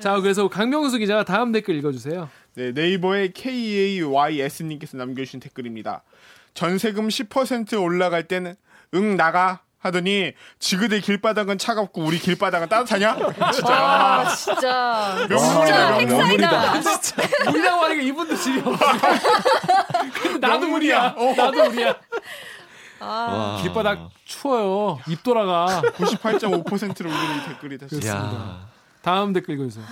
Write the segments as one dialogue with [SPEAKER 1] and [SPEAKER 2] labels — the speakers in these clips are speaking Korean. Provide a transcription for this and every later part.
[SPEAKER 1] 자, 그래서 강명수 기자가 다음 댓글 읽어주세요.
[SPEAKER 2] 네, 네이버의 KAYS님께서 남겨주신 댓글입니다. 전세금 10% 올라갈 때는 응 나가 하더니 지그들 길바닥은 차갑고 우리 길바닥은 따뜻하냐? 진짜
[SPEAKER 3] 아, 진짜.
[SPEAKER 2] 명문이다,
[SPEAKER 3] 진짜
[SPEAKER 2] 명문.
[SPEAKER 3] 핵사이다.
[SPEAKER 1] 우리라고 하니까 이분도 집이 없어. 나도 우리야.
[SPEAKER 2] 어.
[SPEAKER 1] 나도 우리야.
[SPEAKER 3] 아,
[SPEAKER 4] 와.
[SPEAKER 1] 길바닥 추워요. 입 돌아가.
[SPEAKER 2] 98.5%를 울리는 댓글이 됐습니다.
[SPEAKER 4] 야.
[SPEAKER 1] 다음 댓글 읽어주세요.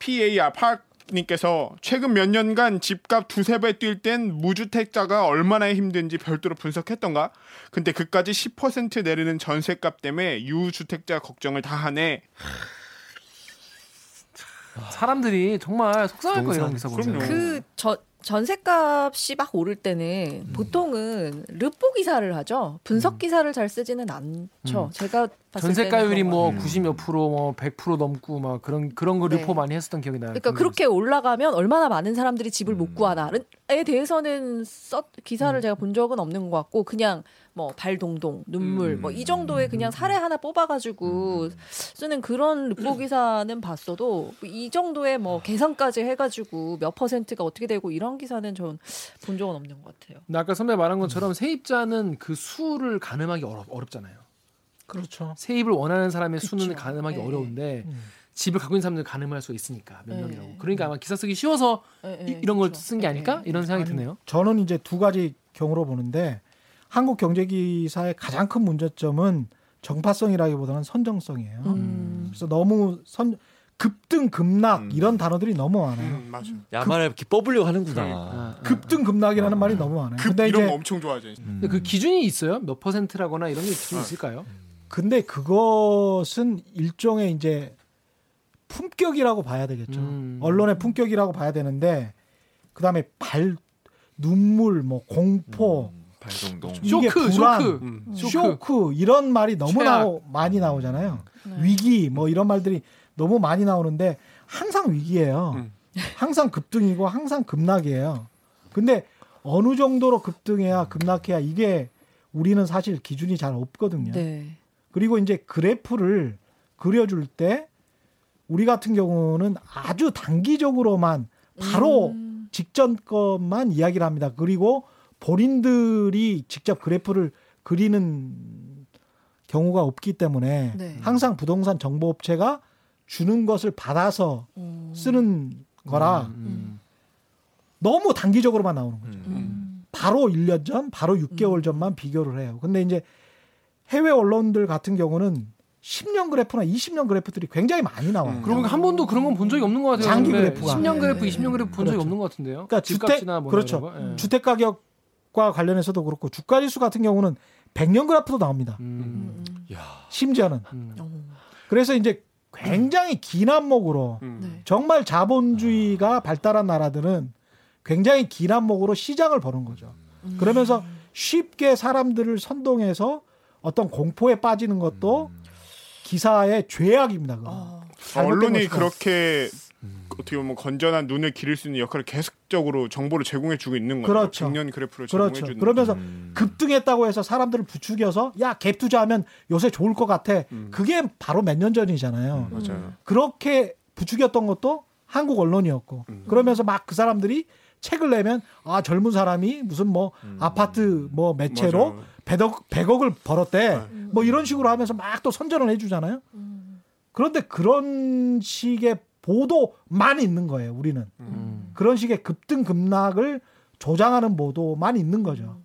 [SPEAKER 2] PAR 파크님께서 최근 몇 년간 집값 두세 배 뛸 땐 무주택자가 얼마나 힘든지 별도로 분석했던가? 근데 그까지 10% 내리는 전세값 때문에 유주택자 걱정을 다 하네.
[SPEAKER 1] 사람들이 정말 속상할 거예요. 이런 기사 보면.
[SPEAKER 2] 그럼요.
[SPEAKER 3] 그 저, 전세값이 막 오를 때는
[SPEAKER 1] 음.
[SPEAKER 3] 보통은 르포 기사를 하죠. 분석 기사를 잘 쓰지는 않죠.
[SPEAKER 1] 음.
[SPEAKER 3] 제가 봤을
[SPEAKER 1] 전세가율이 뭐
[SPEAKER 3] 그런
[SPEAKER 1] 것90몇 프로, 뭐 100% 넘고 막 그런 그런 거
[SPEAKER 3] 네.
[SPEAKER 1] 리포 많이 했었던 기억이 나요.
[SPEAKER 3] 그러니까 그렇게 올라가면 얼마나 많은 사람들이 집을
[SPEAKER 1] 음.
[SPEAKER 3] 못 구하나에 대해서는 써 기사를 제가 본 적은 없는 것 같고 그냥 뭐 발동동 눈물
[SPEAKER 4] 음.
[SPEAKER 3] 뭐이 정도의 그냥 사례 하나 뽑아가지고 쓰는 그런 르포 기사는 봤어도 이 정도의 뭐 계산까지 해가지고 몇 퍼센트가 어떻게 되고 이런 기사는 전 본 적은 없는 것 같아요.
[SPEAKER 1] 근데 아까 선배 말한 것처럼 세입자는 그 수를 가늠하기 어렵, 어렵잖아요.
[SPEAKER 5] 그렇죠.
[SPEAKER 1] 세입을 원하는 사람의 수는
[SPEAKER 3] 그쵸.
[SPEAKER 1] 가늠하기
[SPEAKER 3] 네.
[SPEAKER 1] 어려운데
[SPEAKER 5] 음.
[SPEAKER 1] 집을 갖고 있는 사람들 가늠할 수 있으니까 몇
[SPEAKER 3] 네.
[SPEAKER 1] 명이라고. 그러니까 아마 기사 쓰기 쉬워서
[SPEAKER 3] 예,
[SPEAKER 1] 이,
[SPEAKER 3] 예,
[SPEAKER 1] 런걸
[SPEAKER 3] 그렇죠.
[SPEAKER 1] 쓴게 아닐까. 이런 생각이
[SPEAKER 5] 아니,
[SPEAKER 1] 드네요.
[SPEAKER 5] 저는 이제 두 가지 경우로 보는데 한국 경제 기사의 가장 큰 문제점은 정파성이라기보다는 선정성이에요.
[SPEAKER 3] 음.
[SPEAKER 5] 그래서 너무 선 급등 급락
[SPEAKER 2] 음.
[SPEAKER 5] 이런 단어들이 너무 많아요.
[SPEAKER 2] 음, 맞아.
[SPEAKER 4] 야만을 이렇게 뽑으려고 하는구나.
[SPEAKER 1] 아, 아.
[SPEAKER 5] 급등 급락이라는 말이 너무 많아요.
[SPEAKER 2] 급
[SPEAKER 5] 근데
[SPEAKER 2] 이런
[SPEAKER 5] 이제
[SPEAKER 2] 거 엄청 좋아하죠.
[SPEAKER 4] 음.
[SPEAKER 1] 근데 그 기준이 있어요? 몇 퍼센트라거나 이런 게 기준이 있을까요?
[SPEAKER 5] 근데 그것은 일종의 이제 품격이라고 봐야 되겠죠.
[SPEAKER 1] 음.
[SPEAKER 5] 언론의 품격이라고 봐야 되는데 그다음에 발 눈물 뭐 공포
[SPEAKER 4] 음, 발동동.
[SPEAKER 1] 쇼크,
[SPEAKER 5] 불안,
[SPEAKER 1] 쇼크,
[SPEAKER 2] 음.
[SPEAKER 5] 쇼크 이런 말이 너무
[SPEAKER 1] 최악.
[SPEAKER 5] 나오, 많이 나오잖아요.
[SPEAKER 3] 네.
[SPEAKER 5] 위기 뭐 이런 말들이 너무 많이 나오는데 항상 위기예요.
[SPEAKER 2] 음.
[SPEAKER 5] 항상 급등이고 항상 급락이에요. 근데 어느 정도로 급등해야 급락해야 이게 우리는 사실 기준이 잘 없거든요.
[SPEAKER 3] 네.
[SPEAKER 5] 그리고 이제 그래프를 그려줄 때 우리 같은 경우는 아주 단기적으로만 바로
[SPEAKER 3] 음.
[SPEAKER 5] 직전 것만 이야기를 합니다. 그리고 본인들이 직접 그래프를 그리는 경우가 없기 때문에
[SPEAKER 3] 네.
[SPEAKER 5] 항상 부동산 정보업체가 주는 것을 받아서
[SPEAKER 3] 음.
[SPEAKER 5] 쓰는 거라
[SPEAKER 1] 음.
[SPEAKER 5] 너무 단기적으로만 나오는 거죠.
[SPEAKER 3] 음.
[SPEAKER 5] 바로 1년 전, 바로 6개월 전만 비교를 해요. 근데 이제 해외 언론들 같은 경우는 10년 그래프나 20년 그래프들이 굉장히 많이 나와요.
[SPEAKER 2] 음.
[SPEAKER 1] 그러고 보니까 한 번도 그런 건 본 적이 없는 것 같아요.
[SPEAKER 5] 장기
[SPEAKER 1] 근데
[SPEAKER 5] 그래프가.
[SPEAKER 1] 10년 그래프,
[SPEAKER 3] 네.
[SPEAKER 1] 20년 그래프 본 적이
[SPEAKER 5] 그렇죠.
[SPEAKER 1] 없는 것 같은데요.
[SPEAKER 5] 그러니까 주택
[SPEAKER 1] 뭐나
[SPEAKER 5] 그렇죠.
[SPEAKER 1] 예.
[SPEAKER 5] 주택 가격과 관련해서도 그렇고 주가 지수 같은 경우는 100년 그래프도 나옵니다.
[SPEAKER 1] 음.
[SPEAKER 3] 음.
[SPEAKER 4] 야.
[SPEAKER 5] 심지어는.
[SPEAKER 1] 음.
[SPEAKER 3] 어.
[SPEAKER 5] 그래서 이제 굉장히 긴 안목으로
[SPEAKER 2] 음.
[SPEAKER 3] 네.
[SPEAKER 5] 정말 자본주의가 발달한 나라들은 굉장히 긴 안목으로 시장을 보는 거죠.
[SPEAKER 3] 음.
[SPEAKER 5] 그러면서 쉽게 사람들을 선동해서 어떤 공포에 빠지는 것도 기사의 죄악입니다. 그거.
[SPEAKER 3] 어.
[SPEAKER 5] 잘못된
[SPEAKER 2] 언론이
[SPEAKER 5] 것이다.
[SPEAKER 2] 그렇게 어떻게 보면 건전한 눈을 기를 수 있는 역할을 계속적으로 정보를 제공해주고 있는 거죠.
[SPEAKER 5] 그렇죠.
[SPEAKER 2] 100년 그래프를
[SPEAKER 5] 그렇죠.
[SPEAKER 2] 제공해주는.
[SPEAKER 5] 그러면서
[SPEAKER 4] 음.
[SPEAKER 5] 급등했다고 해서 사람들을 부추겨서 야 갭 투자하면 요새 좋을 것 같아.
[SPEAKER 2] 음.
[SPEAKER 5] 그게 바로 몇 년 전이잖아요.
[SPEAKER 2] 맞아요.
[SPEAKER 5] 그렇게 부추겼던 것도 한국 언론이었고
[SPEAKER 2] 음.
[SPEAKER 5] 그러면서 막 그 사람들이 책을 내면 아 젊은 사람이 무슨 뭐
[SPEAKER 4] 음.
[SPEAKER 5] 아파트 뭐 매체로
[SPEAKER 2] 맞아요.
[SPEAKER 5] 100억 100억을 벌었대.
[SPEAKER 2] 네.
[SPEAKER 5] 뭐 이런 식으로 하면서 막 또 선전을 해주잖아요.
[SPEAKER 3] 음.
[SPEAKER 5] 그런데 그런 식의 보도만 있는 거예요. 우리는
[SPEAKER 1] 음.
[SPEAKER 5] 그런 식의 급등 급락을 조장하는 보도만 있는 거죠.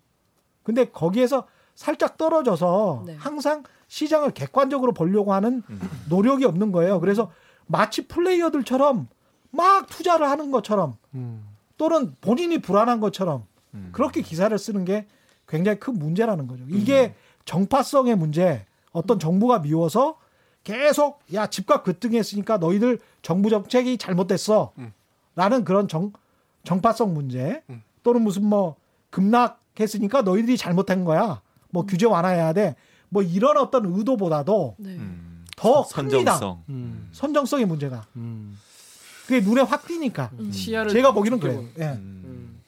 [SPEAKER 5] 근데 거기에서 살짝 떨어져서
[SPEAKER 3] 네.
[SPEAKER 5] 항상 시장을 객관적으로 보려고 하는
[SPEAKER 4] 음.
[SPEAKER 5] 노력이 없는 거예요. 그래서 마치 플레이어들처럼 막 투자를 하는 것처럼
[SPEAKER 1] 음.
[SPEAKER 5] 또는 본인이 불안한 것처럼
[SPEAKER 4] 음.
[SPEAKER 5] 그렇게 기사를 쓰는 게 굉장히 큰 문제라는 거죠. 이게 정파성의 문제. 어떤 정부가 미워서 계속 야 집값 급등했으니까 너희들 정부 정책이 잘못됐어.
[SPEAKER 2] 음.
[SPEAKER 5] 라는 그런 정 정파성 문제
[SPEAKER 2] 음.
[SPEAKER 5] 또는 무슨 뭐 급락했으니까 너희들이 잘못한 거야. 뭐 규제 완화해야 돼. 뭐 이런 어떤 의도보다도
[SPEAKER 3] 네.
[SPEAKER 4] 음.
[SPEAKER 5] 더
[SPEAKER 4] 선-
[SPEAKER 5] 큽니다.
[SPEAKER 4] 선정성.
[SPEAKER 1] 음.
[SPEAKER 5] 선정성의 문제가.
[SPEAKER 1] 음.
[SPEAKER 5] 그게 눈에 확 띄니까.
[SPEAKER 3] 음.
[SPEAKER 1] 시야를
[SPEAKER 5] 제가 보기는 그래요. 예.
[SPEAKER 4] 음.
[SPEAKER 1] 음.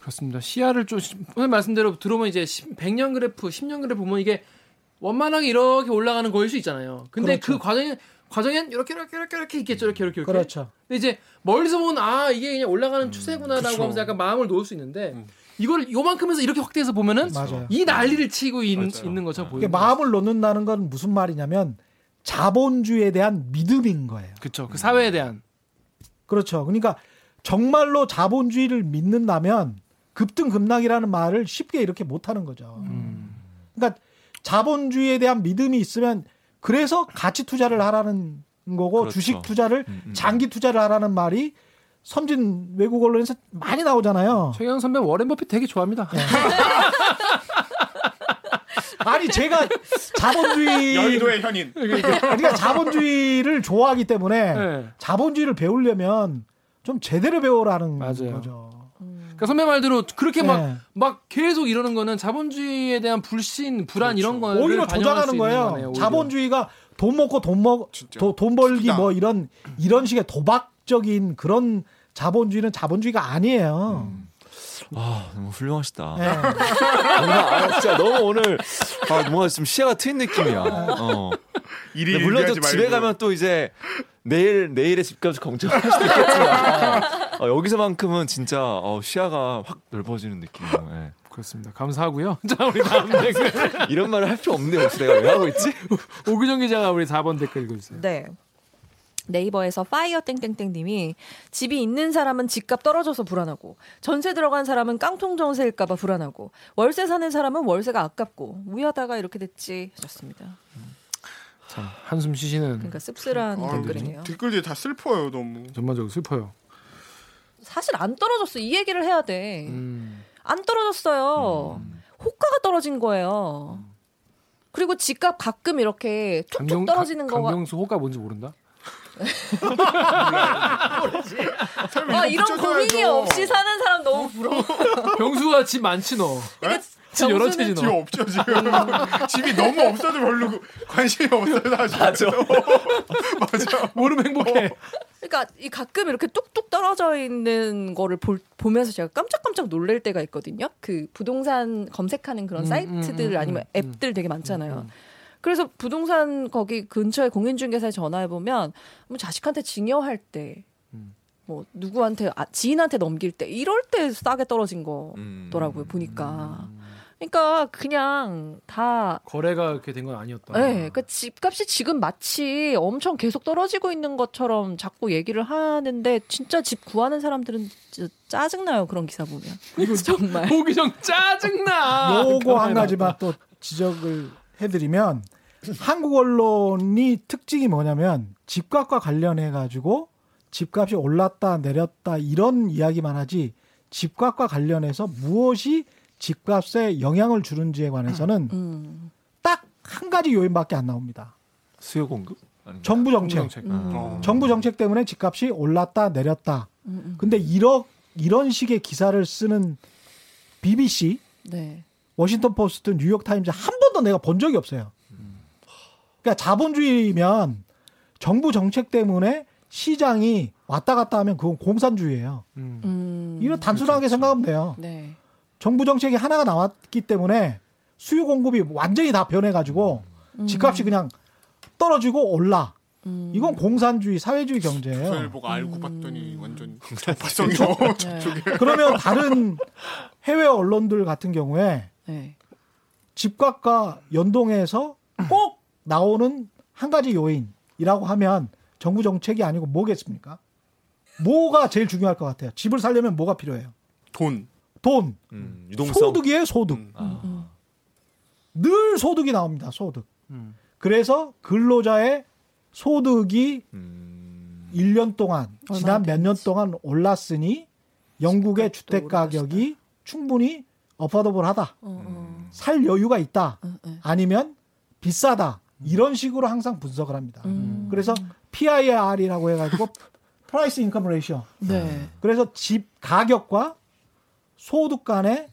[SPEAKER 1] 그렇습니다. 시야를 좀 오늘 말씀대로 들어보면 이제 10, 100년 그래프, 10년 그래프 보면 이게 원만하게 이렇게 올라가는 거일 수 있잖아요. 근데 그
[SPEAKER 5] 그렇죠.
[SPEAKER 1] 과정이 과정엔 이렇게 이렇게 이렇게 이렇게 있겠죠. 이렇게 이렇게 이렇게.
[SPEAKER 5] 그렇죠.
[SPEAKER 1] 근데 이제 멀리서 보면 아 이게 그냥 올라가는 추세구나라고
[SPEAKER 2] 그쵸.
[SPEAKER 1] 하면서 약간 마음을 놓을 수 있는데 이걸 요만큼에서 이렇게 확대해서 보면은
[SPEAKER 5] 맞아요.
[SPEAKER 1] 이 난리를 치고 있,
[SPEAKER 2] 맞아요.
[SPEAKER 1] 는 것처럼
[SPEAKER 5] 이게
[SPEAKER 1] 보이는
[SPEAKER 5] 마음을 놓는다는 건 무슨 말이냐면 자본주의에 대한 믿음인 거예요.
[SPEAKER 1] 그렇죠. 그 사회에 대한
[SPEAKER 5] 그렇죠. 그러니까 정말로 자본주의를 믿는다면 급등 급락이라는 말을 쉽게 이렇게 못 하는 거죠. 그러니까 자본주의에 대한 믿음이 있으면 그래서 가치 투자를 하라는 거고
[SPEAKER 4] 그렇죠.
[SPEAKER 5] 주식 투자를
[SPEAKER 4] 음, 음.
[SPEAKER 5] 장기 투자를 하라는 말이 선진 외국 언론에서 많이 나오잖아요.
[SPEAKER 1] 최경 선배 워렌 버핏 되게 좋아합니다.
[SPEAKER 5] 아니 제가 자본주의
[SPEAKER 2] 여의도의 현인.
[SPEAKER 5] 그러니까 자본주의를 좋아하기 때문에
[SPEAKER 1] 네.
[SPEAKER 5] 자본주의를 배우려면 좀 제대로 배우라는
[SPEAKER 1] 맞아요.
[SPEAKER 5] 거죠.
[SPEAKER 1] 그러니까 선배 말대로 그렇게 막
[SPEAKER 5] 네.
[SPEAKER 1] 막 계속 이러는 거는 자본주의에 대한 불신, 불안 이런 거를
[SPEAKER 5] 오히려 조장하는 거예요.
[SPEAKER 1] 거네요, 오히려.
[SPEAKER 5] 자본주의가 돈 먹고 돈 먹,
[SPEAKER 2] 진짜.
[SPEAKER 5] 도- 돈 벌기
[SPEAKER 2] 투기다.
[SPEAKER 5] 뭐 이런 이런 식의 도박적인 그런 자본주의는 자본주의가 아니에요.
[SPEAKER 4] 아 너무 훌륭하시다.
[SPEAKER 5] 예.
[SPEAKER 4] 뭔가 아, 진짜 너무 오늘 아, 뭔가 좀 시야가 트인 느낌이야. 어.
[SPEAKER 2] 일이
[SPEAKER 4] 물론 또
[SPEAKER 2] 일비하지 말고.
[SPEAKER 4] 집에 가면 또 이제 내일 내일의 집값을 걱정할 수도 있겠지만 어, 여기서만큼은 진짜 어, 시야가 확 넓어지는 느낌이에요. 예.
[SPEAKER 1] 그렇습니다. 감사하고요. 자 우리 다음 댓글
[SPEAKER 4] 이런 말을 할 필요 없는데 혹시 내가 왜 하고 있지?
[SPEAKER 1] 오규정 기자가 우리 4번 댓글 읽어주세요.
[SPEAKER 3] 네. 네이버에서 파이어 땡땡땡님이 집이 있는 사람은 집값 떨어져서 불안하고 전세 들어간 사람은 깡통 전세일까봐 불안하고 월세 사는 사람은 월세가 아깝고 우야다가 이렇게 됐지 하셨습니다.
[SPEAKER 1] 참 한숨 쉬시는
[SPEAKER 3] 그러니까 씁쓸한
[SPEAKER 2] 아,
[SPEAKER 3] 댓글이네요.
[SPEAKER 2] 댓글들이 다 슬퍼요 너무.
[SPEAKER 1] 전반적으로 슬퍼요.
[SPEAKER 3] 사실 안 떨어졌어 이 얘기를 해야 돼.
[SPEAKER 1] 음.
[SPEAKER 3] 안 떨어졌어요. 호가가 떨어진 거예요. 그리고 집값 가끔 이렇게 툭툭
[SPEAKER 1] 강경-
[SPEAKER 3] 떨어지는
[SPEAKER 1] 강-
[SPEAKER 3] 거가
[SPEAKER 1] 강경수 호가 뭔지 모른다.
[SPEAKER 3] 아, 이런 고민이. 없이 사는 사람 너무 부러워.
[SPEAKER 1] 병수가 집 많지 너.
[SPEAKER 3] 그러니까
[SPEAKER 1] 집 여러 채지 너.
[SPEAKER 2] 없죠 지금. 집이 너무 없어도 별로 관심이 없어요 사실.
[SPEAKER 4] 맞아.
[SPEAKER 2] 맞아.
[SPEAKER 1] 모르면 행복해.
[SPEAKER 3] 그러니까 이 가끔 이렇게 뚝뚝 떨어져 있는 거를 볼- 보면서 제가 깜짝깜짝 놀랄 때가 있거든요. 그 부동산 검색하는 그런
[SPEAKER 1] 음,
[SPEAKER 3] 사이트들
[SPEAKER 1] 음, 음,
[SPEAKER 3] 아니면
[SPEAKER 1] 음,
[SPEAKER 3] 앱들 되게 많잖아요.
[SPEAKER 1] 음.
[SPEAKER 3] 그래서 부동산 거기 근처에 공인중개사에 전화해 보면 뭐 자식한테 증여할 때.
[SPEAKER 1] 음.
[SPEAKER 3] 뭐 누구한테 아, 지인한테 넘길 때 이럴 때 싸게 떨어진
[SPEAKER 4] 음.
[SPEAKER 3] 거더라고요 보니까 그러니까 그냥 다
[SPEAKER 1] 거래가 그렇게 된 건 아니었다.
[SPEAKER 3] 네, 그러니까 집값이 지금 마치 엄청 계속 떨어지고 있는 것처럼 자꾸 얘기를 하는데 진짜 집 구하는 사람들은 진짜 짜증 나요 그런 기사 보면 정말
[SPEAKER 1] 오규정 짜증 나.
[SPEAKER 5] 요거 한 가지만 또 지적을 해드리면 한국 언론이 특징이 뭐냐면 집값과 관련해 가지고 집값이 올랐다 내렸다 이런 이야기만 하지 집값과 관련해서 무엇이 집값에 영향을 주는지에 관해서는
[SPEAKER 3] 음,
[SPEAKER 5] 딱 한 가지 요인밖에 안 나옵니다.
[SPEAKER 4] 수요 공급?
[SPEAKER 5] 정부 정책.
[SPEAKER 1] 정책.
[SPEAKER 3] 음.
[SPEAKER 2] 어.
[SPEAKER 5] 정부 정책 때문에 집값이 올랐다 내렸다.
[SPEAKER 3] 음, 음.
[SPEAKER 5] 근데 이러, 이런 식의 기사를 쓰는 BBC,
[SPEAKER 3] 네.
[SPEAKER 5] 워싱턴 포스트, 뉴욕 타임즈 한 번도 내가 본 적이 없어요. 그러니까 자본주의면 정부 정책 때문에 시장이 왔다 갔다 하면 그건 공산주의예요.
[SPEAKER 1] 음.
[SPEAKER 3] 음,
[SPEAKER 5] 이거 단순하게 생각하면 돼요.
[SPEAKER 3] 네.
[SPEAKER 5] 정부 정책이 하나가 나왔기 때문에 수요 공급이 완전히 다 변해가지고
[SPEAKER 3] 음.
[SPEAKER 5] 집값이 그냥 떨어지고 올라.
[SPEAKER 3] 음.
[SPEAKER 5] 이건 공산주의, 사회주의 경제예요.
[SPEAKER 2] 조선일보가 알고
[SPEAKER 3] 음.
[SPEAKER 2] 봤더니 완전 정파성이요.
[SPEAKER 3] 네.
[SPEAKER 5] 그러면 다른 해외 언론들 같은 경우에
[SPEAKER 3] 네.
[SPEAKER 5] 집값과 연동해서 꼭 나오는 한 가지 요인이라고 하면 정부 정책이 아니고 뭐겠습니까? 뭐가 제일 중요할 것 같아요? 집을 살려면 뭐가 필요해요?
[SPEAKER 2] 돈.
[SPEAKER 5] 돈,
[SPEAKER 4] 음, 유동성.
[SPEAKER 5] 소득이에요, 소득.
[SPEAKER 2] 음.
[SPEAKER 4] 아.
[SPEAKER 3] 음.
[SPEAKER 5] 늘 소득이 나옵니다, 소득.
[SPEAKER 1] 음.
[SPEAKER 5] 그래서 근로자의 소득이
[SPEAKER 4] 음.
[SPEAKER 5] 1년 동안, 지난 몇 년. 동안 올랐으니 영국의
[SPEAKER 3] 집값도
[SPEAKER 5] 주택 가격이
[SPEAKER 3] 오르겠다.
[SPEAKER 5] 충분히 affordable하다.
[SPEAKER 3] 어, 어.
[SPEAKER 5] 살 여유가 있다.
[SPEAKER 3] 어, 어.
[SPEAKER 5] 아니면 비싸다. 이런 식으로 항상 분석을 합니다.
[SPEAKER 3] 음.
[SPEAKER 5] 그래서 PIR이라고 해가지고 price income ratio.
[SPEAKER 3] 네.
[SPEAKER 5] 그래서 집 가격과 소득 간의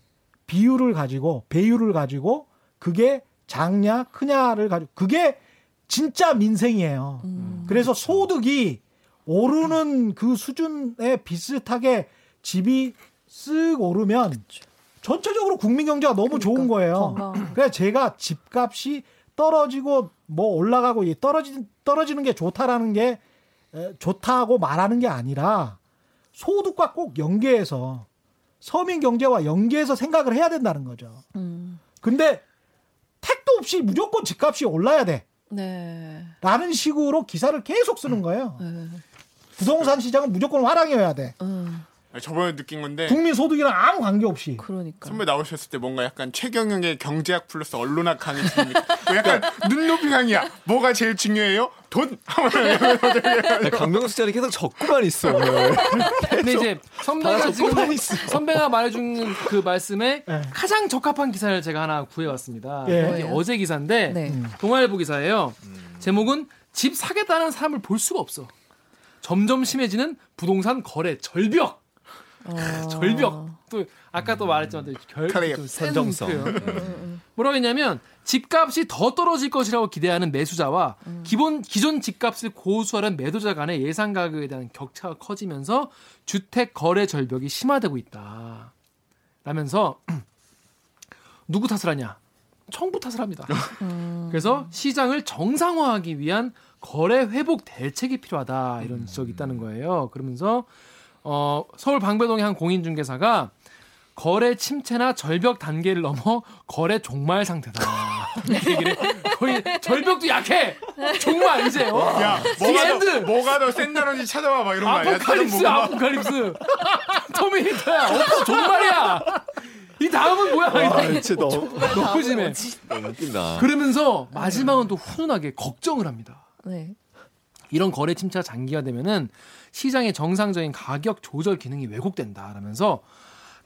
[SPEAKER 5] 비율을 가지고 배율을 가지고 그게 작냐 크냐를 가지고 그게 진짜 민생이에요.
[SPEAKER 3] 음.
[SPEAKER 5] 그래서 소득이 오르는 그 수준에 비슷하게 집이 쓱 오르면 전체적으로 국민 경제가 너무 좋은 거예요.
[SPEAKER 3] 건강.
[SPEAKER 5] 그래서 제가 집값이 떨어지고 뭐 올라가고 이 떨어지 떨어지는 게 좋다라는 게 에, 좋다고 말하는 게 아니라 소득과 꼭 연계해서 서민 경제와 연계해서 생각을 해야 된다는 거죠.
[SPEAKER 3] 음.
[SPEAKER 5] 근데 택도 없이 무조건 집값이 올라야 돼.
[SPEAKER 3] 네.
[SPEAKER 5] 라는 식으로 기사를 계속 쓰는 거예요.
[SPEAKER 3] 네.
[SPEAKER 5] 부동산 시장은 무조건 화랑이어야 돼.
[SPEAKER 3] 음.
[SPEAKER 2] 저번에 느낀 건데
[SPEAKER 5] 국민 소득이랑 아무 관계 없이.
[SPEAKER 3] 그러니까.
[SPEAKER 2] 선배 나오셨을 때 뭔가 약간 최경영의 경제학 플러스 언론학 강의 들으니까 뭐 약간 눈높이 강의야. 뭐가 제일 중요해요? 돈.
[SPEAKER 4] 나 강명수 자리 계속 적고만 있어.
[SPEAKER 1] 근데 이제 선배가 지금. 선배가 말해준 그 말씀에
[SPEAKER 5] 네.
[SPEAKER 1] 가장 적합한 기사를 제가 하나 구해왔습니다.
[SPEAKER 5] 예.
[SPEAKER 1] 어제 기사인데
[SPEAKER 3] 네.
[SPEAKER 1] 동아일보 기사예요. 제목은 집 사겠다는 사람을 볼 수가 없어. 점점 심해지는 부동산 거래 절벽.
[SPEAKER 3] 어.
[SPEAKER 1] 절벽. 또 아까 또 말했지만 또 결,
[SPEAKER 2] 클리셰.
[SPEAKER 1] 좀 센
[SPEAKER 4] 선정성.
[SPEAKER 1] 표현. 뭐라고 했냐면 집값이 더 떨어질 것이라고 기대하는 매수자와 기본 기존 집값을 고수하는 매도자 간의 예상 가격에 대한 격차가 커지면서 주택 거래 절벽이 심화되고 있다. 라면서 누구 탓을 하냐? 정부 탓을 합니다. 그래서 시장을 정상화하기 위한 거래 회복 대책이 필요하다 이런 지적이 있다는 거예요. 그러면서 어, 서울 방배동의 한 공인중개사가 거래 침체나 절벽 단계를 넘어 거래 종말 상태다. 이렇게 얘기를 해. 거의 절벽도 약해. 종말 이제. 어?
[SPEAKER 2] 야, 뭐가. 더 뭐가 더센 단어인지 찾아봐 봐 이런 거 아니야?
[SPEAKER 1] 아포칼립스, 아포칼립스. 터미네이터야. 없어, 종말이야. 이 다음은 뭐야?
[SPEAKER 4] 아, 진짜 너무
[SPEAKER 1] 너무 심해.
[SPEAKER 4] 너무 웃긴다.
[SPEAKER 1] 그러면서 마지막은 또 훈훈하게 걱정을 합니다.
[SPEAKER 3] 네.
[SPEAKER 1] 이런 거래 침체가 장기화되면은 시장의 정상적인 가격 조절 기능이 왜곡된다라면서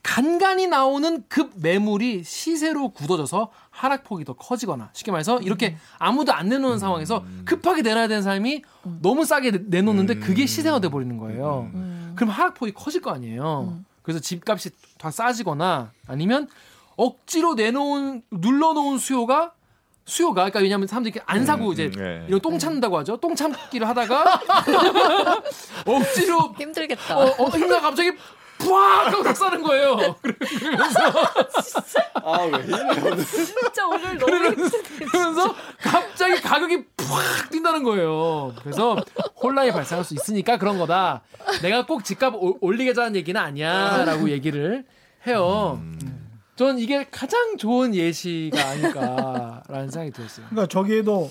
[SPEAKER 1] 간간히 나오는 급 매물이 시세로 굳어져서 하락폭이 더 커지거나 쉽게 말해서 이렇게 아무도 안 내놓는 상황에서 급하게 내놔야 되는 사람이 너무 싸게 내- 내놓는데 그게 시세가 돼 버리는 거예요. 그럼 하락폭이 커질 거 아니에요. 그래서 집값이 더 싸지거나 아니면 억지로 내놓은 눌러놓은 수요가 수요가 그러니까 왜냐하면 사람들이 이렇게 안 사고 이제
[SPEAKER 4] 음, 네.
[SPEAKER 1] 이런 똥 참는다고 하죠. 똥 참기를 하다가 억지로
[SPEAKER 3] 힘들겠다.
[SPEAKER 1] 어, 어 힘나 갑자기 푸악 하고 다 싸는 거예요.
[SPEAKER 4] 아왜 이래?
[SPEAKER 3] 진짜 오늘 너무
[SPEAKER 1] 그러면서, 그러면서 갑자기 가격이 푸악 뛴다는 거예요. 그래서 혼란이 발생할 수 있으니까 그런 거다. 내가 꼭 집값 오- 올리겠다는 얘기는 아니야라고 얘기를 해요. 전 이게 가장 좋은 예시가 아닐까라는 생각이 들었어요.
[SPEAKER 5] 그러니까 저기에도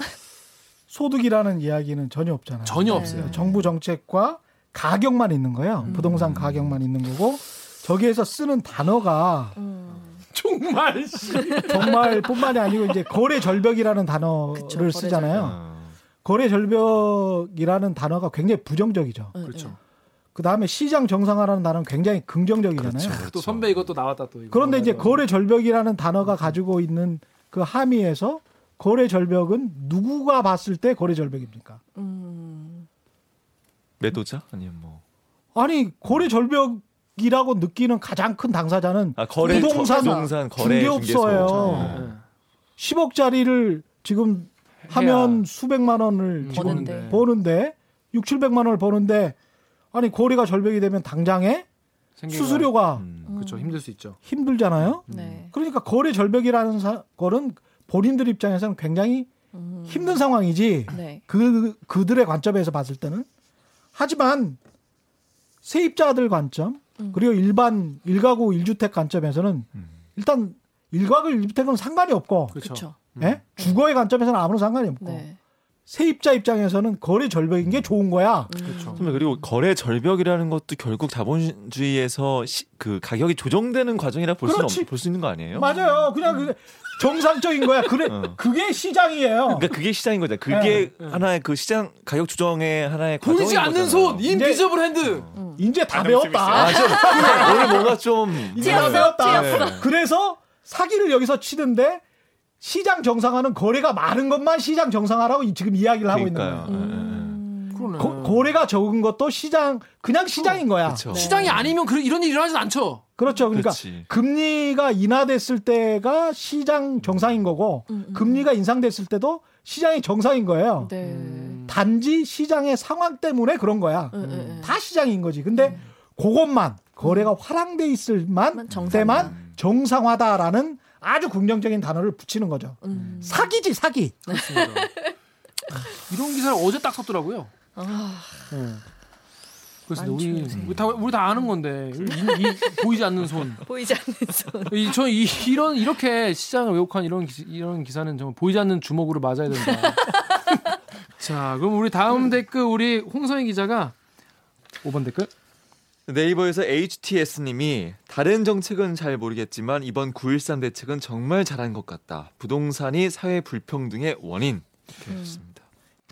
[SPEAKER 5] 소득이라는 이야기는 전혀 없잖아요.
[SPEAKER 1] 전혀
[SPEAKER 3] 네.
[SPEAKER 1] 없어요.
[SPEAKER 5] 정부 정책과 가격만 있는 거예요.
[SPEAKER 1] 음.
[SPEAKER 5] 부동산 가격만 있는 거고 저기에서 쓰는 단어가
[SPEAKER 3] 음.
[SPEAKER 1] 정말 씨.
[SPEAKER 5] 정말 뿐만이 아니고 이제 거래 절벽이라는 단어를
[SPEAKER 3] 그쵸, 거래
[SPEAKER 5] 쓰잖아요.
[SPEAKER 4] 어.
[SPEAKER 5] 거래 절벽이라는 단어가 굉장히 부정적이죠.
[SPEAKER 3] 네,
[SPEAKER 1] 그렇죠.
[SPEAKER 5] 그 다음에 시장 정상화라는 단어는 굉장히 긍정적이잖아요.
[SPEAKER 4] 그렇죠.
[SPEAKER 1] 또 선배 이것도 나왔다 또. 이거.
[SPEAKER 5] 그런데 이제. 거래 절벽이라는 단어가 가지고 있는 그 함의에서 거래 절벽은 누구가 봤을 때 거래 절벽입니까?
[SPEAKER 3] 음.
[SPEAKER 4] 매도자 아니면 뭐
[SPEAKER 5] 아니 거래 절벽 이라고 느끼는 가장 큰 당사자는
[SPEAKER 4] 아, 거래
[SPEAKER 5] 부동산
[SPEAKER 4] 부동산 거래
[SPEAKER 5] 중개업소예요.
[SPEAKER 1] 네.
[SPEAKER 5] 10억짜리를 지금 하면
[SPEAKER 1] 해야.
[SPEAKER 5] 수백만 원을 지금
[SPEAKER 3] 버는데.
[SPEAKER 5] 버는데 6, 700만 원을 버는데 아니 거래가 절벽이 되면 당장에 수수료가
[SPEAKER 4] 음.
[SPEAKER 1] 그렇죠. 힘들 수 있죠.
[SPEAKER 5] 힘들잖아요.
[SPEAKER 3] 네.
[SPEAKER 5] 그러니까 거래 절벽이라는 사, 거는 본인들 입장에서는 굉장히
[SPEAKER 3] 음.
[SPEAKER 5] 힘든 상황이지.
[SPEAKER 3] 네.
[SPEAKER 5] 그 그들의 관점에서 봤을 때는 하지만 세입자들 관점
[SPEAKER 3] 음.
[SPEAKER 5] 그리고 일반 일가구 일주택 관점에서는
[SPEAKER 4] 음.
[SPEAKER 5] 일단 일가구 일주택은 상관이 없고
[SPEAKER 1] 그렇죠.
[SPEAKER 3] 그렇죠.
[SPEAKER 5] 예? 주거의 관점에서는 아무런 상관이 없고
[SPEAKER 3] 네.
[SPEAKER 5] 세입자 입장에서는 거래 절벽인 게 좋은 거야.
[SPEAKER 1] 그렇죠.
[SPEAKER 4] 선배 그리고 거래 절벽이라는 것도 결국 자본주의에서 시, 그 가격이 조정되는 과정이라 볼 볼수 있는 거 아니에요?
[SPEAKER 5] 맞아요. 그냥 그 정상적인 거야. 그래
[SPEAKER 4] 어.
[SPEAKER 5] 그게 시장이에요.
[SPEAKER 4] 그러니까 그게 시장인 거죠. 그게 하나의 그 시장 가격 조정의 하나의 과정인
[SPEAKER 1] 보이지 않는
[SPEAKER 4] 거잖아요.
[SPEAKER 1] 손, invisible hand.
[SPEAKER 5] 이제 다 배웠다.
[SPEAKER 4] 아, 좀 오늘 뭔가 좀
[SPEAKER 5] 이제 다
[SPEAKER 3] 찌었어,
[SPEAKER 5] 배웠다.
[SPEAKER 4] 찌었어.
[SPEAKER 5] 그래서 사기를 여기서 치는데 시장 정상화는 거래가 많은 것만 시장 정상화라고 지금 이야기를 하고 있는
[SPEAKER 4] 그러니까요.
[SPEAKER 5] 거예요.
[SPEAKER 3] 음.
[SPEAKER 1] 그러네.
[SPEAKER 5] 거, 거래가 적은 것도 시장 그냥 시장인 거야.
[SPEAKER 4] 그렇죠.
[SPEAKER 1] 시장이 아니면 그, 이런 일이 일어나진 않죠.
[SPEAKER 5] 그렇죠. 그러니까
[SPEAKER 4] 그렇지.
[SPEAKER 5] 금리가 인하됐을 때가 시장 정상인 거고
[SPEAKER 3] 음, 음.
[SPEAKER 5] 금리가 인상됐을 때도 시장이 정상인 거예요.
[SPEAKER 3] 네.
[SPEAKER 1] 음.
[SPEAKER 5] 단지 시장의 상황 때문에 그런 거야.
[SPEAKER 3] 음, 음, 음.
[SPEAKER 5] 다 시장인 거지. 근데 그것만 거래가 화랑돼 있을 만
[SPEAKER 3] 정상화.
[SPEAKER 5] 때만 정상화다라는 아주 긍정적인 단어를 붙이는 거죠.
[SPEAKER 3] 음.
[SPEAKER 5] 사기지 사기.
[SPEAKER 1] 그렇습니다. 이런 기사를 어제 딱 썼더라고요.
[SPEAKER 3] 아,
[SPEAKER 1] 네. 그래서 우리. 우리 다 우리 다 아는 건데 이, 이 보이지 않는 손.
[SPEAKER 3] 보이지 않는 손.
[SPEAKER 1] 이, 저 이, 이런 이렇게 시장을 왜곡한 이런 기, 이런 기사는 정말 보이지 않는 주먹으로 맞아야 된다. 자, 그럼 우리 다음 댓글 우리 홍성희 기자가 5번 댓글.
[SPEAKER 4] 네이버에서 HTS님이 다른 정책은 잘 모르겠지만 이번 9.13 대책은 정말 잘한 것 같다. 부동산이 사회 불평등의 원인. 이렇게 했습니다.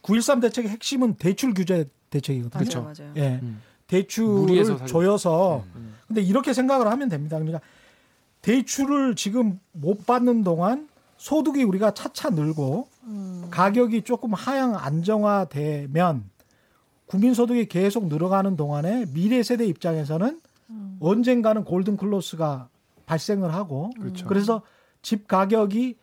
[SPEAKER 5] 9.13 대책의 핵심은 대출 규제 대책이거든요.
[SPEAKER 1] 그렇죠.
[SPEAKER 3] 맞아요.
[SPEAKER 5] 예.
[SPEAKER 1] 음.
[SPEAKER 5] 대출을 조여서
[SPEAKER 1] 음.
[SPEAKER 5] 근데 이렇게 생각을 하면 됩니다. 그러니까 대출을 지금 못 받는 동안 소득이 우리가 차차 늘고
[SPEAKER 3] 음.
[SPEAKER 5] 가격이 조금 하향 안정화되면 국민 소득이 계속 늘어가는 동안에 미래 세대 입장에서는
[SPEAKER 3] 음.
[SPEAKER 5] 언젠가는 골든 클로스가 발생을 하고
[SPEAKER 1] 그렇죠.
[SPEAKER 5] 그래서 집 가격이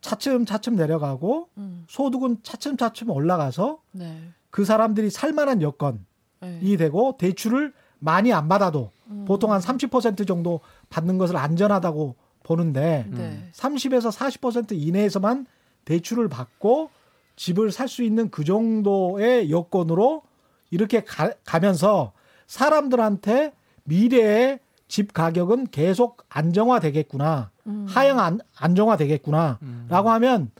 [SPEAKER 5] 차츰 차츰 내려가고
[SPEAKER 3] 음.
[SPEAKER 5] 소득은 차츰 차츰 올라가서
[SPEAKER 3] 네.
[SPEAKER 5] 그 사람들이 살만한 여건이
[SPEAKER 3] 네.
[SPEAKER 5] 되고 대출을 많이 안 받아도
[SPEAKER 3] 음.
[SPEAKER 5] 보통 한 30% 정도 받는 것을 안전하다고 보는데
[SPEAKER 3] 네.
[SPEAKER 5] 30에서 40% 이내에서만 대출을 받고 집을 살 수 있는 그 정도의 여건으로 이렇게 가, 가면서 사람들한테 미래의 집 가격은 계속 안정화되겠구나.
[SPEAKER 3] 음.
[SPEAKER 5] 하향 안, 안정화되겠구나.
[SPEAKER 1] 음.
[SPEAKER 5] 라고 하면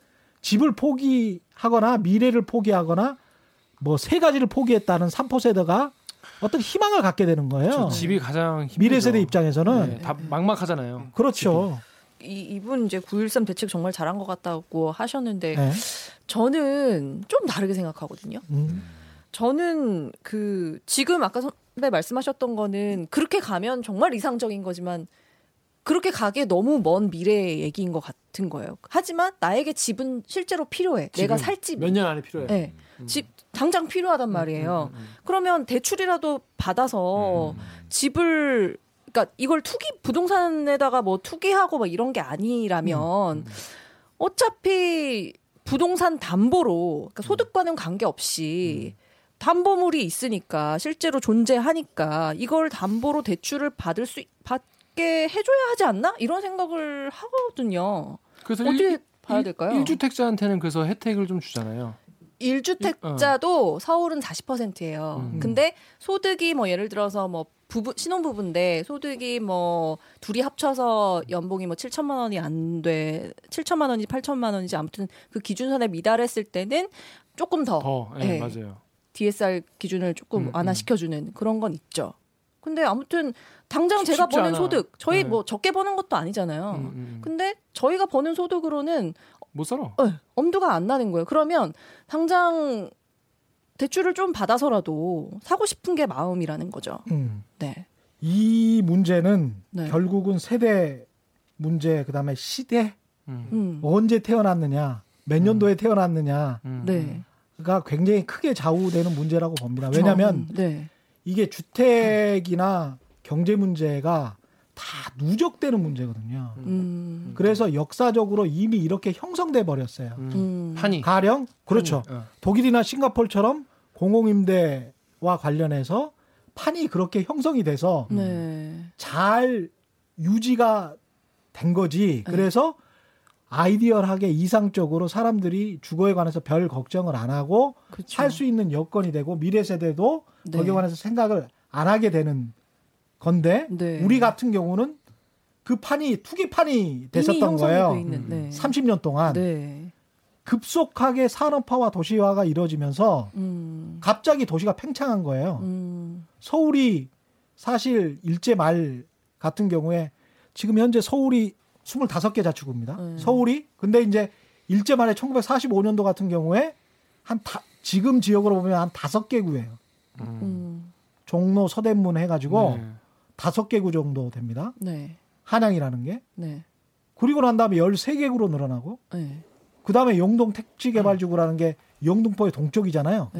[SPEAKER 5] 집을 포기하거나 미래를 포기하거나 뭐 세 가지를 포기했다는 3포 세대가 어떤 희망을 갖게 되는 거예요.
[SPEAKER 1] 저 집이 가장 힘들죠.
[SPEAKER 5] 미래 세대 입장에서는
[SPEAKER 1] 네, 다 막막하잖아요.
[SPEAKER 5] 그렇죠.
[SPEAKER 3] 이, 이분 이제 9.13 대책 정말 잘한 것 같다고 하셨는데
[SPEAKER 5] 네.
[SPEAKER 3] 저는 좀 다르게 생각하거든요.
[SPEAKER 5] 음.
[SPEAKER 3] 저는 그 지금 아까 선배 말씀하셨던 거는 그렇게 가면 정말 이상적인 거지만 그렇게 가기에 너무 먼 미래의 얘기인 것 같은 거예요. 하지만 나에게 집은 실제로 필요해. 내가 살 집이.
[SPEAKER 1] 몇년 안에 필요해.
[SPEAKER 3] 네. 집 당장 필요하단 말이에요.
[SPEAKER 1] 음, 음, 음.
[SPEAKER 3] 그러면 대출이라도 받아서 집을 그러니까 이걸 투기 부동산에다가 뭐 투기하고 막 이런 게 아니라면 어차피 부동산 담보로 그러니까 소득과는 관계없이 담보물이 있으니까 실제로 존재하니까 이걸 담보로 대출을 받을 수 받게 해줘야 하지 않나 이런 생각을 하거든요.
[SPEAKER 1] 그래서
[SPEAKER 3] 어떻게 봐야 될까요?
[SPEAKER 1] 1주택자한테는 그래서 혜택을 좀 주잖아요.
[SPEAKER 3] 일주택자도 서울은 40%예요.
[SPEAKER 1] 음.
[SPEAKER 3] 근데 소득이 뭐 예를 들어서 뭐 부부 신혼 부부인데 소득이 뭐 둘이 합쳐서 연봉이 뭐 7천만 원이 안 돼. 7천만 원인지 8천만 원인지 아무튼 그 기준선에 미달했을 때는 조금 더,
[SPEAKER 1] 더, 예,
[SPEAKER 3] 네.
[SPEAKER 1] 맞아요.
[SPEAKER 3] DSR 기준을 조금
[SPEAKER 1] 음,
[SPEAKER 3] 완화시켜 주는 그런 건 있죠. 근데 아무튼 당장 제가 버는
[SPEAKER 1] 않아.
[SPEAKER 3] 소득 저희
[SPEAKER 1] 네.
[SPEAKER 3] 뭐 적게 버는 것도 아니잖아요.
[SPEAKER 1] 음, 음.
[SPEAKER 3] 근데 저희가 버는 소득으로는
[SPEAKER 1] 못 살아.
[SPEAKER 3] 어, 엄두가 안 나는 거예요. 그러면 당장 대출을 좀 받아서라도 사고 싶은 게 마음이라는 거죠.
[SPEAKER 5] 음.
[SPEAKER 3] 네.
[SPEAKER 5] 이 문제는
[SPEAKER 3] 네.
[SPEAKER 5] 결국은 세대 문제 그다음에 시대
[SPEAKER 1] 음.
[SPEAKER 3] 음.
[SPEAKER 5] 언제 태어났느냐 몇 년도에 태어났느냐 가
[SPEAKER 1] 음.
[SPEAKER 3] 네.
[SPEAKER 5] 굉장히 크게 좌우되는 문제라고 봅니다. 왜냐하면
[SPEAKER 3] 음, 네.
[SPEAKER 5] 이게 주택이나 경제 문제가 다 누적되는 문제거든요.
[SPEAKER 3] 음.
[SPEAKER 5] 그래서 역사적으로 이미 이렇게 형성돼 버렸어요.
[SPEAKER 1] 음.
[SPEAKER 3] 음.
[SPEAKER 1] 판이.
[SPEAKER 5] 가령 그렇죠.
[SPEAKER 1] 어.
[SPEAKER 5] 독일이나 싱가폴처럼 공공임대와 관련해서 판이 그렇게 형성이 돼서
[SPEAKER 3] 네.
[SPEAKER 5] 잘 유지가 된 거지. 그래서 아이디얼하게 이상적으로 사람들이 주거에 관해서 별 걱정을 안 하고
[SPEAKER 3] 그렇죠.
[SPEAKER 5] 살수 있는 여건이 되고 미래 세대도
[SPEAKER 3] 네.
[SPEAKER 5] 거기에 관해서 생각을 안 하게 되는 건데
[SPEAKER 3] 네.
[SPEAKER 5] 우리 같은 경우는 그 판이 투기 판이
[SPEAKER 3] 이미
[SPEAKER 5] 됐었던 거예요.
[SPEAKER 3] 돼 있는, 네.
[SPEAKER 5] 30년 동안
[SPEAKER 3] 네.
[SPEAKER 5] 급속하게 산업화와 도시화가 이루어지면서
[SPEAKER 3] 음.
[SPEAKER 5] 갑자기 도시가 팽창한 거예요.
[SPEAKER 3] 음.
[SPEAKER 5] 서울이 사실 일제 말 같은 경우에 지금 현재 서울이 25개 자치구입니다.
[SPEAKER 3] 네.
[SPEAKER 5] 서울이 근데 이제 일제 말에 1945년도 같은 경우에 한 다, 지금 지역으로 보면 한 다섯 개 구예요.
[SPEAKER 1] 음.
[SPEAKER 3] 음.
[SPEAKER 5] 종로 서대문 해가지고
[SPEAKER 1] 네.
[SPEAKER 5] 다섯 개구 정도 됩니다.
[SPEAKER 3] 네.
[SPEAKER 5] 한양이라는 게.
[SPEAKER 3] 네.
[SPEAKER 5] 그리고 난 다음에 13개 구로 늘어나고
[SPEAKER 3] 네.
[SPEAKER 5] 그 다음에 영동 택지개발지구라는 게 영등포의 동쪽이잖아요.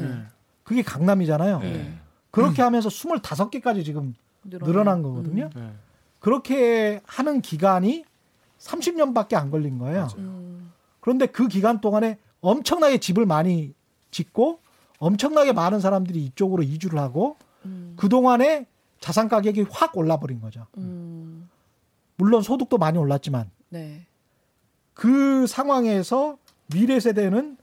[SPEAKER 5] 그게 강남이잖아요.
[SPEAKER 3] 네.
[SPEAKER 5] 그렇게 하면서 25개까지 지금 늘어난 거거든요.
[SPEAKER 1] 네.
[SPEAKER 5] 그렇게 하는 기간이 30년밖에 안 걸린 거예요.
[SPEAKER 3] 음.
[SPEAKER 5] 그런데 그 기간 동안에 엄청나게 집을 많이 짓고 엄청나게 많은 사람들이 이쪽으로 이주를 하고
[SPEAKER 3] 음.
[SPEAKER 5] 그 동안에 자산 가격이 확 올라버린 거죠.
[SPEAKER 3] 음.
[SPEAKER 5] 물론 소득도 많이 올랐지만
[SPEAKER 3] 네.
[SPEAKER 5] 그 상황에서 미래 세대는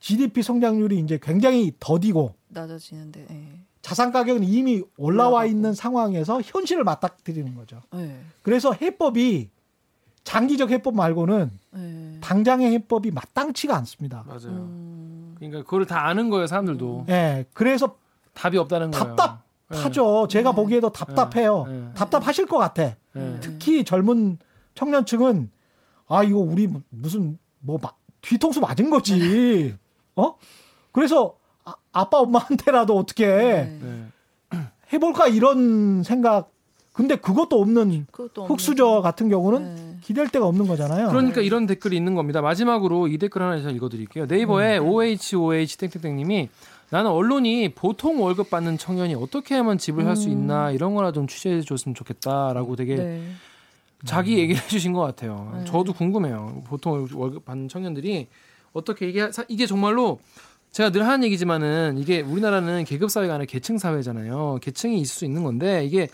[SPEAKER 5] GDP 성장률이 이제 굉장히 더디고
[SPEAKER 3] 낮아지는데. 예.
[SPEAKER 5] 자산 가격은 이미 올라와
[SPEAKER 3] 올라가고.
[SPEAKER 5] 있는 상황에서 현실을 맞닥뜨리는 거죠.
[SPEAKER 3] 예.
[SPEAKER 5] 그래서 해법이 장기적 해법 말고는
[SPEAKER 3] 예.
[SPEAKER 5] 당장의 해법이 마땅치가 않습니다.
[SPEAKER 1] 맞아요.
[SPEAKER 3] 음.
[SPEAKER 1] 그러니까 그걸 다 아는 거예요, 사람들도.
[SPEAKER 5] 예, 그래서
[SPEAKER 1] 답이 없다는 거예요.
[SPEAKER 5] 답답하죠. 제가
[SPEAKER 3] 네.
[SPEAKER 5] 보기에도 답답해요.
[SPEAKER 1] 네. 네.
[SPEAKER 5] 답답하실 것 같아.
[SPEAKER 1] 예. 예.
[SPEAKER 5] 특히 젊은 청년층은 아 이거 우리 무슨 뭐 마- 뒤통수 맞은 거지. 어? 그래서 아, 아빠 엄마한테라도 어떻게
[SPEAKER 3] 네.
[SPEAKER 1] 예.
[SPEAKER 5] 해볼까 이런 생각. 근데 그것도 없는
[SPEAKER 3] 그것도
[SPEAKER 5] 흑수저 같은 경우는
[SPEAKER 3] 네.
[SPEAKER 5] 기댈 데가 없는 거잖아요.
[SPEAKER 1] 그러니까 이런 댓글이 있는 겁니다. 마지막으로 이 댓글 하나 제가 읽어드릴게요. 네이버에 OHOH 땡땡땡님이 나는 언론이 보통 월급 받는 청년이 어떻게 하면 집을 살수 있나 이런 거나 좀 취재해 줬으면 좋겠다라고 되게
[SPEAKER 3] 네.
[SPEAKER 1] 자기 얘기를 해주신 것 같아요.
[SPEAKER 3] 네.
[SPEAKER 1] 저도 궁금해요. 보통 월급 받는 청년들이 어떻게 이게 사- 이게 정말로 제가 늘 하는 얘기지만은 이게 우리나라는 계급 사회가 아니라 계층 사회잖아요. 계층이 있을 수 있는 건데 이게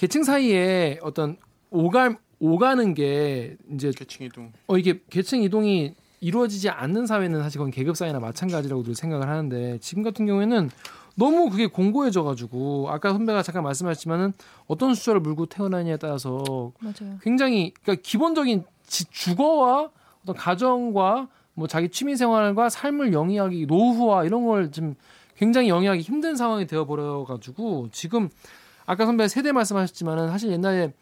[SPEAKER 1] 계층 사이에 어떤 오갈 오가는 게 이제
[SPEAKER 2] 계층 이동.
[SPEAKER 1] 어 이게 계층 이동이 이루어지지 않는 사회는 사실 그건 계급 사회나 마찬가지라고 늘 생각을 하는데 지금 같은 경우에는 너무 그게 공고해져 가지고 아까 선배가 잠깐 말씀하셨지만은 어떤 수저를 물고 태어나냐에 따라서
[SPEAKER 3] 맞아요.
[SPEAKER 1] 굉장히 그러니까 기본적인 지- 주거와 어떤 가정과 뭐 자기 취미 생활과 삶을 영위하기 노후와 이런 걸좀 굉장히 영위하기 힘든 상황이 되어 버려 가지고 지금 아까 선배 세대 말씀하셨지만은 사실 옛날에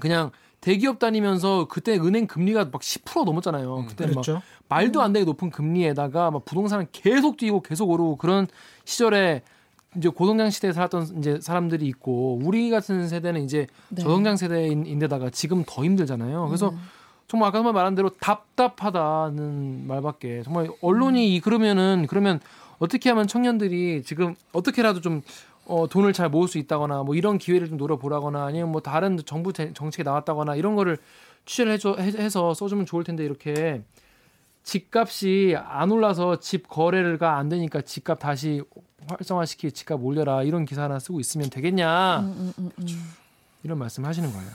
[SPEAKER 1] 그냥 대기업 다니면서 그때 은행 금리가 막 10% 넘었잖아요. 그때 막
[SPEAKER 5] 그렇죠.
[SPEAKER 1] 말도 안 되게 높은 금리에다가 막 부동산은 계속 뛰고 계속 오르고 그런 시절에 이제 고성장 시대에 살았던 이제 사람들이 있고 우리 같은 세대는 이제
[SPEAKER 3] 네.
[SPEAKER 1] 저성장 세대인데다가 지금 더 힘들잖아요. 그래서
[SPEAKER 3] 네.
[SPEAKER 1] 정말 아까 선배 말한 대로 답답하다는 말밖에 정말 언론이 이 그러면은 그러면 어떻게 하면 청년들이 지금 어떻게라도 좀 어, 돈을 잘 모을 수 있다거나 뭐 이런 기회를 좀 노려보라거나 아니면 뭐 다른 정부 제- 정책이 나왔다거나 이런 거를 취재를 해줘, 해- 해서 써주면 좋을 텐데 이렇게 집값이 안 올라서 집 거래가 안 되니까 집값 다시 활성화시키 집값 올려라 이런 기사 하나 쓰고 있으면 되겠냐
[SPEAKER 3] 음, 음, 음, 음.
[SPEAKER 1] 이런 말씀 하시는 거예요.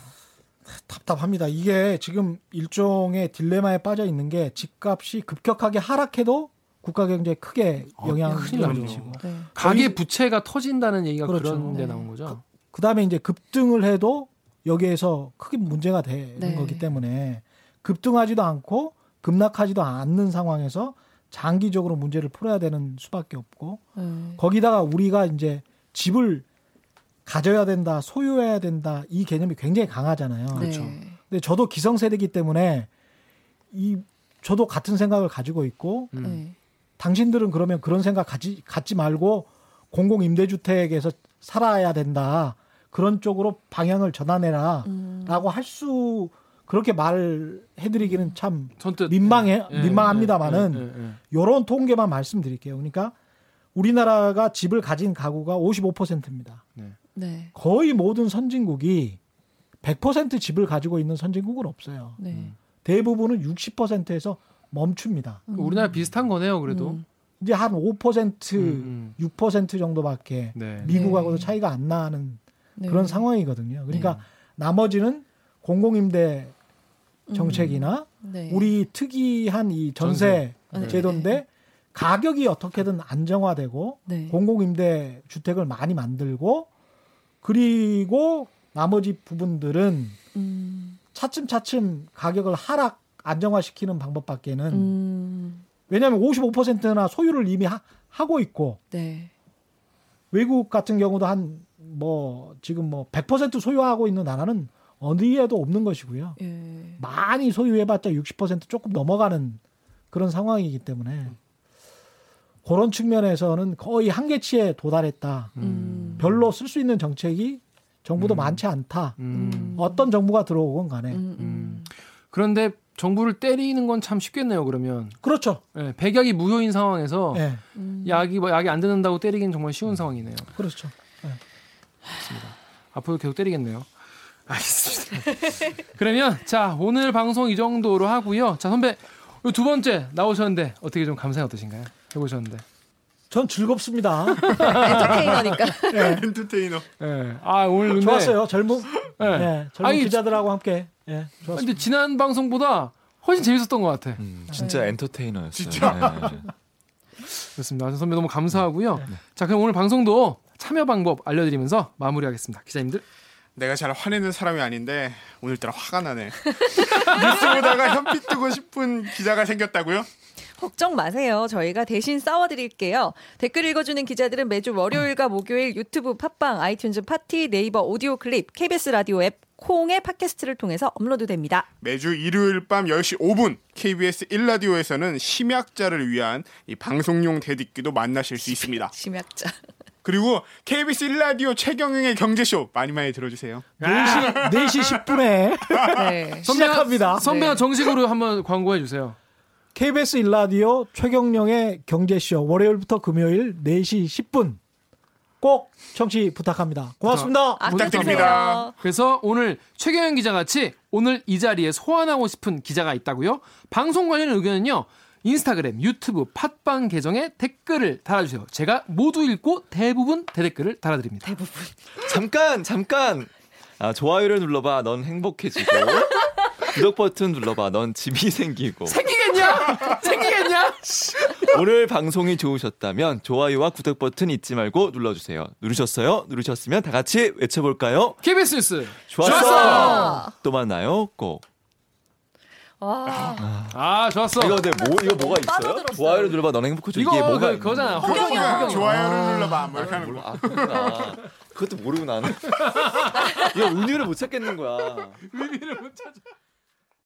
[SPEAKER 5] 답답합니다. 이게 지금 일종의 딜레마에 빠져 있는 게 집값이 급격하게 하락해도 국가 경제에 크게 영향을
[SPEAKER 1] 아, 나죠.
[SPEAKER 5] 미치고
[SPEAKER 3] 네.
[SPEAKER 1] 가계 부채가 터진다는 얘기가
[SPEAKER 5] 그렇죠.
[SPEAKER 1] 그런 데
[SPEAKER 3] 네.
[SPEAKER 1] 나온 거죠.
[SPEAKER 5] 그 다음에 이제 급등을 해도 여기에서 크게 문제가 되는
[SPEAKER 3] 네.
[SPEAKER 5] 거기 때문에 급등하지도 않고 급락하지도 않는 상황에서 장기적으로 문제를 풀어야 되는 수밖에 없고
[SPEAKER 3] 네.
[SPEAKER 5] 거기다가 우리가 이제 집을 가져야 된다, 소유해야 된다 이 개념이 굉장히 강하잖아요.
[SPEAKER 1] 그렇죠.
[SPEAKER 3] 네.
[SPEAKER 5] 근데 저도 기성세대이기 때문에 이 저도 같은 생각을 가지고 있고
[SPEAKER 1] 음.
[SPEAKER 3] 네.
[SPEAKER 5] 당신들은 그러면 그런 생각 갖지, 갖지 말고 공공 임대주택에서 살아야 된다. 그런 쪽으로 방향을 전환해라.
[SPEAKER 3] 음.
[SPEAKER 5] 라고 할 수 그렇게 말해드리기는 참
[SPEAKER 1] 선뜻
[SPEAKER 5] 민망해
[SPEAKER 1] 예, 예,
[SPEAKER 5] 민망합니다만은
[SPEAKER 1] 예, 예, 예.
[SPEAKER 5] 요런 통계만 말씀드릴게요. 그러니까 우리나라가 집을 가진 가구가 55%입니다.
[SPEAKER 3] 네.
[SPEAKER 5] 거의 모든 선진국이 100% 집을 가지고 있는 선진국은 없어요.
[SPEAKER 3] 네.
[SPEAKER 1] 음.
[SPEAKER 5] 대부분은 60%에서 멈춥니다.
[SPEAKER 3] 음.
[SPEAKER 1] 우리나라 비슷한 거네요, 그래도.
[SPEAKER 3] 음.
[SPEAKER 5] 이제 한 5%
[SPEAKER 1] 음,
[SPEAKER 5] 6% 정도밖에
[SPEAKER 1] 네.
[SPEAKER 5] 미국하고도
[SPEAKER 3] 네.
[SPEAKER 5] 차이가 안 나는
[SPEAKER 3] 네.
[SPEAKER 5] 그런 상황이거든요. 그러니까
[SPEAKER 1] 네.
[SPEAKER 5] 나머지는 공공임대 정책이나
[SPEAKER 3] 네.
[SPEAKER 5] 우리 특이한 이 전세
[SPEAKER 3] 전세.
[SPEAKER 5] 제도인데
[SPEAKER 3] 네.
[SPEAKER 5] 가격이 어떻게든 안정화되고
[SPEAKER 3] 네.
[SPEAKER 5] 공공임대 주택을 많이 만들고 그리고 나머지 부분들은
[SPEAKER 3] 음.
[SPEAKER 5] 차츰차츰 가격을 하락 안정화시키는 방법밖에는
[SPEAKER 3] 음.
[SPEAKER 5] 왜냐하면 55%나 소유를 이미 하, 하고 있고
[SPEAKER 3] 네.
[SPEAKER 5] 외국 같은 경우도 한 뭐 지금 뭐 100% 소유하고 있는 나라는 어디에도 없는 것이고요.
[SPEAKER 3] 예.
[SPEAKER 5] 많이 소유해봤자 60% 조금 넘어가는 그런 상황이기 때문에 그런 측면에서는 거의 한계치에 도달했다.
[SPEAKER 3] 음.
[SPEAKER 5] 별로 쓸 수 있는 정책이 정부도
[SPEAKER 1] 음.
[SPEAKER 5] 많지 않다.
[SPEAKER 1] 음.
[SPEAKER 5] 어떤 정부가 들어오건 간에
[SPEAKER 3] 음. 음.
[SPEAKER 1] 그런데 정부를 때리는 건 참 쉽겠네요, 그러면.
[SPEAKER 5] 그렇죠.
[SPEAKER 1] 예, 백약이 무효인 상황에서
[SPEAKER 5] 예,
[SPEAKER 3] 음.
[SPEAKER 1] 약이 뭐 약이 안 듣는다고 때리기는 정말 쉬운 상황이네요.
[SPEAKER 5] 그렇죠.
[SPEAKER 1] 앞으로 계속 때리겠네요. 알겠습니다. 그러면 자 오늘 방송 이 정도로 하고요. 자 선배 이두 번째 나오셨는데 어떻게 좀 감상이 어떠신가요? 해보셨는데.
[SPEAKER 5] 전 즐겁습니다.
[SPEAKER 3] 엔터테이너니까.
[SPEAKER 2] 엔터테이너.
[SPEAKER 1] 예. 아 오늘 근데
[SPEAKER 5] 좋았어요. 젊은
[SPEAKER 1] 예.
[SPEAKER 5] 예, 젊은
[SPEAKER 1] 아니,
[SPEAKER 5] 기자들하고 함께 예, 좋았습니다.
[SPEAKER 1] 근데 지난 방송보다 훨씬 재밌었던 것 같아.
[SPEAKER 4] 음, 진짜
[SPEAKER 3] 네.
[SPEAKER 4] 엔터테이너였어요.
[SPEAKER 2] 진짜.
[SPEAKER 4] 네.
[SPEAKER 1] 그렇습니다. 선배 너무 감사하고요. 자, 그럼 오늘 방송도 참여 방법 알려드리면서 마무리하겠습니다. 기자님들.
[SPEAKER 2] 내가 잘 화내는 사람이 아닌데 오늘따라 화가 나네. 뉴스 보다가 현피 뜨고 싶은 기자가 생겼다고요?
[SPEAKER 3] 걱정 마세요. 저희가 대신 싸워드릴게요. 댓글 읽어주는 기자들은 매주 월요일과 목요일 유튜브 팟빵, 아이튠즈 팟티, 네이버 오디오 클립, KBS 라디오 앱, 콩의 팟캐스트를 통해서 업로드됩니다.
[SPEAKER 2] 매주 일요일 밤 10시 5분 KBS 1라디오에서는 심약자를 위한 이 방송용 댓읽기도 만나실 수 있습니다.
[SPEAKER 3] 심약자.
[SPEAKER 2] 그리고 KBS 1라디오 최경영의 경제쇼 많이 많이 들어주세요.
[SPEAKER 5] 4시, 4시 10분에
[SPEAKER 3] 네.
[SPEAKER 5] 시작합니다.
[SPEAKER 1] 선배가
[SPEAKER 3] 네.
[SPEAKER 1] 정식으로 한번 광고해 주세요.
[SPEAKER 5] KBS 일라디오 최경령의 경제쇼 월요일부터 금요일 4시 10분 꼭 청취 부탁합니다. 고맙습니다.
[SPEAKER 3] 아,
[SPEAKER 2] 부탁드립니다.
[SPEAKER 3] 부탁드려요.
[SPEAKER 1] 그래서 오늘 최경영 기자 같이 오늘 이 자리에 소환하고 싶은 기자가 있다고요? 방송 관련 의견은요. 인스타그램, 유튜브, 팟빵 계정에 댓글을 달아주세요. 제가 모두 읽고 대부분 대댓글을 달아드립니다.
[SPEAKER 4] 잠깐 잠깐 아, 좋아요를 눌러봐 넌 행복해지고 구독 버튼 눌러봐 넌 집이 생기고
[SPEAKER 1] 생기 겠냐? 생기겠냐?
[SPEAKER 4] 오늘 방송이 좋으셨다면 좋아요와 구독 버튼 잊지 말고 눌러주세요 누르셨어요? 누르셨으면 다 같이 외쳐볼까요?
[SPEAKER 1] KBS 뉴스.
[SPEAKER 4] 좋았어!
[SPEAKER 3] 좋았어!
[SPEAKER 4] 또 만나요 꼭
[SPEAKER 3] 와.
[SPEAKER 1] 아, 좋았어.
[SPEAKER 4] 이거 근데 뭐 이거 뭐가 있어요?
[SPEAKER 3] 빠져들었어요.
[SPEAKER 4] 좋아요를 눌러봐 넌 행복해지고
[SPEAKER 1] 이거
[SPEAKER 4] 이게 뭐가
[SPEAKER 1] 그, 그거잖아.
[SPEAKER 3] 허경영.
[SPEAKER 1] 허경영. 허경영.
[SPEAKER 2] 좋아요를 눌러봐. 뭐 이렇게 하는 거.
[SPEAKER 4] 아 그렇구나 그것도 모르고 나는 이거 은유를 못 찾겠는 거야
[SPEAKER 1] 의미를 못 찾아.